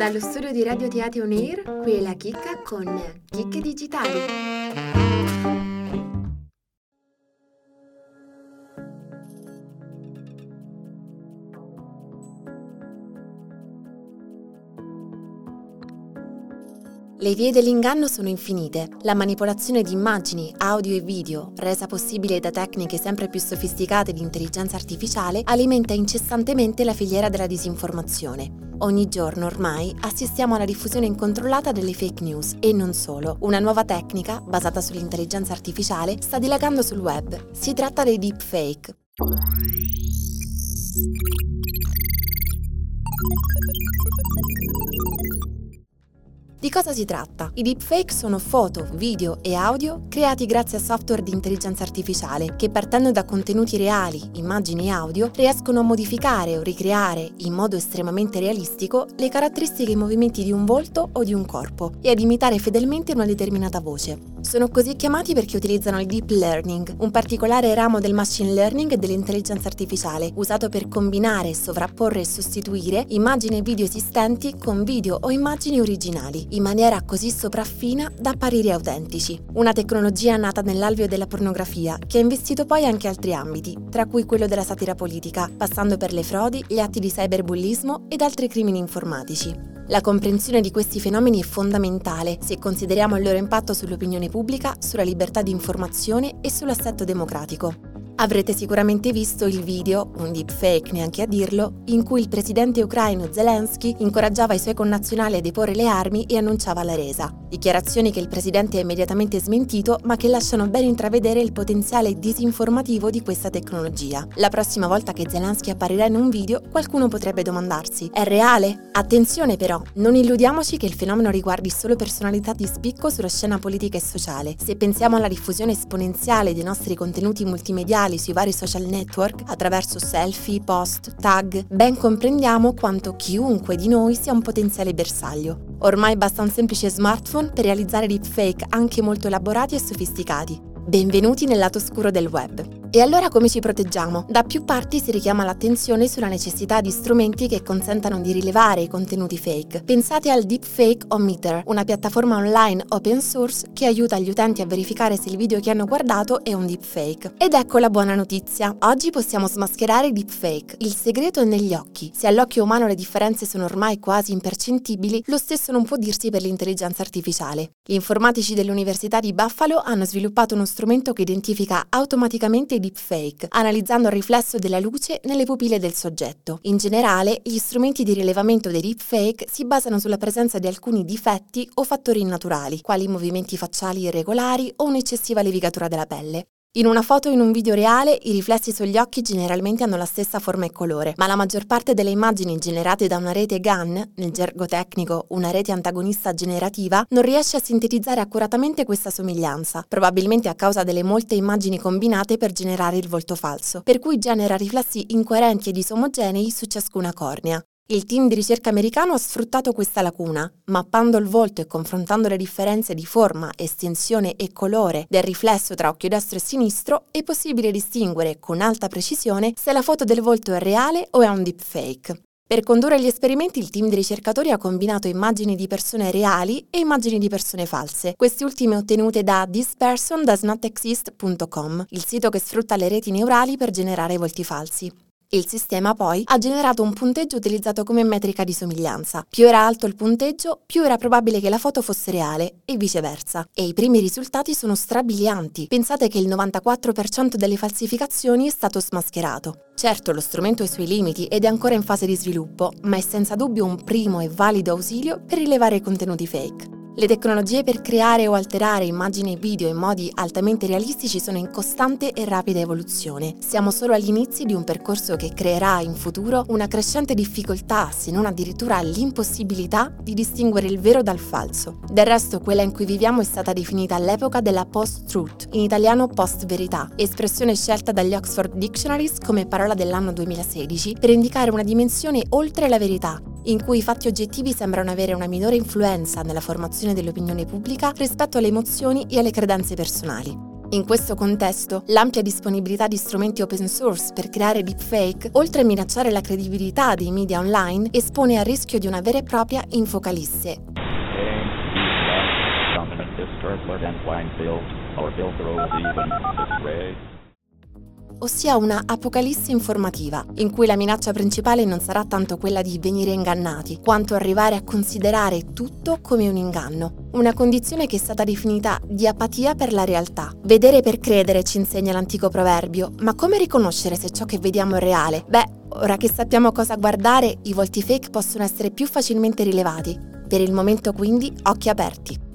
Dallo studio di Radio Teatro On Air, qui è la chicca con Chicche Digitali. Le vie dell'inganno sono infinite. La manipolazione di immagini, audio e video, resa possibile da tecniche sempre più sofisticate di intelligenza artificiale, alimenta incessantemente la filiera della disinformazione. Ogni giorno ormai assistiamo alla diffusione incontrollata delle fake news e non solo. Una nuova tecnica, basata sull'intelligenza artificiale, sta dilagando sul web. Si tratta dei deepfake. Di cosa si tratta? I deepfake sono foto, video e audio creati grazie a software di intelligenza artificiale che partendo da contenuti reali, immagini e audio, riescono a modificare o ricreare in modo estremamente realistico le caratteristiche e i movimenti di un volto o di un corpo e ad imitare fedelmente una determinata voce. Sono così chiamati perché utilizzano il deep learning, un particolare ramo del machine learning e dell'intelligenza artificiale, usato per combinare, sovrapporre e sostituire immagini e video esistenti con video o immagini originali, in maniera così sopraffina da apparire autentici. Una tecnologia nata nell'alveo della pornografia, che ha investito poi anche altri ambiti, tra cui quello della satira politica, passando per le frodi, gli atti di cyberbullismo ed altri crimini informatici. La comprensione di questi fenomeni è fondamentale se consideriamo il loro impatto sull'opinione pubblica, sulla libertà di informazione e sull'assetto democratico. Avrete sicuramente visto il video, un deepfake neanche a dirlo, in cui il presidente ucraino Zelensky incoraggiava i suoi connazionali a deporre le armi e annunciava la resa. Dichiarazioni che il presidente ha immediatamente smentito, ma che lasciano ben intravedere il potenziale disinformativo di questa tecnologia. La prossima volta che Zelensky apparirà in un video, qualcuno potrebbe domandarsi: è reale? Attenzione però, non illudiamoci che il fenomeno riguardi solo personalità di spicco sulla scena politica e sociale. Se pensiamo alla diffusione esponenziale dei nostri contenuti multimediali, sociali sui vari social network attraverso selfie, post, tag, ben comprendiamo quanto chiunque di noi sia un potenziale bersaglio. Ormai basta un semplice smartphone per realizzare deepfake anche molto elaborati e sofisticati. Benvenuti nel lato scuro del web. E allora come ci proteggiamo? Da più parti si richiama l'attenzione sulla necessità di strumenti che consentano di rilevare i contenuti fake. Pensate al Deepfake Ometer, una piattaforma online open source che aiuta gli utenti a verificare se il video che hanno guardato è un deepfake. Ed ecco la buona notizia. Oggi possiamo smascherare i deepfake. Il segreto è negli occhi. Se all'occhio umano le differenze sono ormai quasi impercettibili, lo stesso non può dirsi per l'intelligenza artificiale. Gli informatici dell'Università di Buffalo hanno sviluppato uno strumento che identifica automaticamente deepfake, analizzando il riflesso della luce nelle pupille del soggetto. In generale, gli strumenti di rilevamento dei deepfake si basano sulla presenza di alcuni difetti o fattori innaturali, quali movimenti facciali irregolari o un'eccessiva levigatura della pelle. In una foto o in un video reale i riflessi sugli occhi generalmente hanno la stessa forma e colore, ma la maggior parte delle immagini generate da una rete GAN, nel gergo tecnico una rete antagonista generativa, non riesce a sintetizzare accuratamente questa somiglianza, probabilmente a causa delle molte immagini combinate per generare il volto falso, per cui genera riflessi incoerenti ed disomogenei su ciascuna cornea. Il team di ricerca americano ha sfruttato questa lacuna, mappando il volto e confrontando le differenze di forma, estensione e colore del riflesso tra occhio destro e sinistro, è possibile distinguere con alta precisione se la foto del volto è reale o è un deepfake. Per condurre gli esperimenti il team di ricercatori ha combinato immagini di persone reali e immagini di persone false, queste ultime ottenute da thispersondoesnotexist.com, il sito che sfrutta le reti neurali per generare volti falsi. Il sistema poi ha generato un punteggio utilizzato come metrica di somiglianza. Più era alto il punteggio, più era probabile che la foto fosse reale e viceversa. E i primi risultati sono strabilianti. Pensate che il 94% delle falsificazioni è stato smascherato. Certo, lo strumento ha i suoi limiti ed è ancora in fase di sviluppo, ma è senza dubbio un primo e valido ausilio per rilevare i contenuti fake. Le tecnologie per creare o alterare immagini e video in modi altamente realistici sono in costante e rapida evoluzione. Siamo solo agli inizi di un percorso che creerà in futuro una crescente difficoltà, se non addirittura l'impossibilità, di distinguere il vero dal falso. Del resto, quella in cui viviamo è stata definita all'epoca della post-truth, in italiano post-verità, espressione scelta dagli Oxford Dictionaries come parola dell'anno 2016 per indicare una dimensione oltre la verità, in cui i fatti oggettivi sembrano avere una minore influenza nella formazione dell'opinione pubblica rispetto alle emozioni e alle credenze personali. In questo contesto, l'ampia disponibilità di strumenti open source per creare deepfake, oltre a minacciare la credibilità dei media online, espone al rischio di una vera e propria infocalisse. Ossia una apocalisse informativa, in cui la minaccia principale non sarà tanto quella di venire ingannati, quanto arrivare a considerare tutto come un inganno, una condizione che è stata definita di apatia per la realtà. Vedere per credere ci insegna l'antico proverbio, ma come riconoscere se ciò che vediamo è reale? Beh, ora che sappiamo cosa guardare, i volti fake possono essere più facilmente rilevati. Per il momento quindi occhi aperti.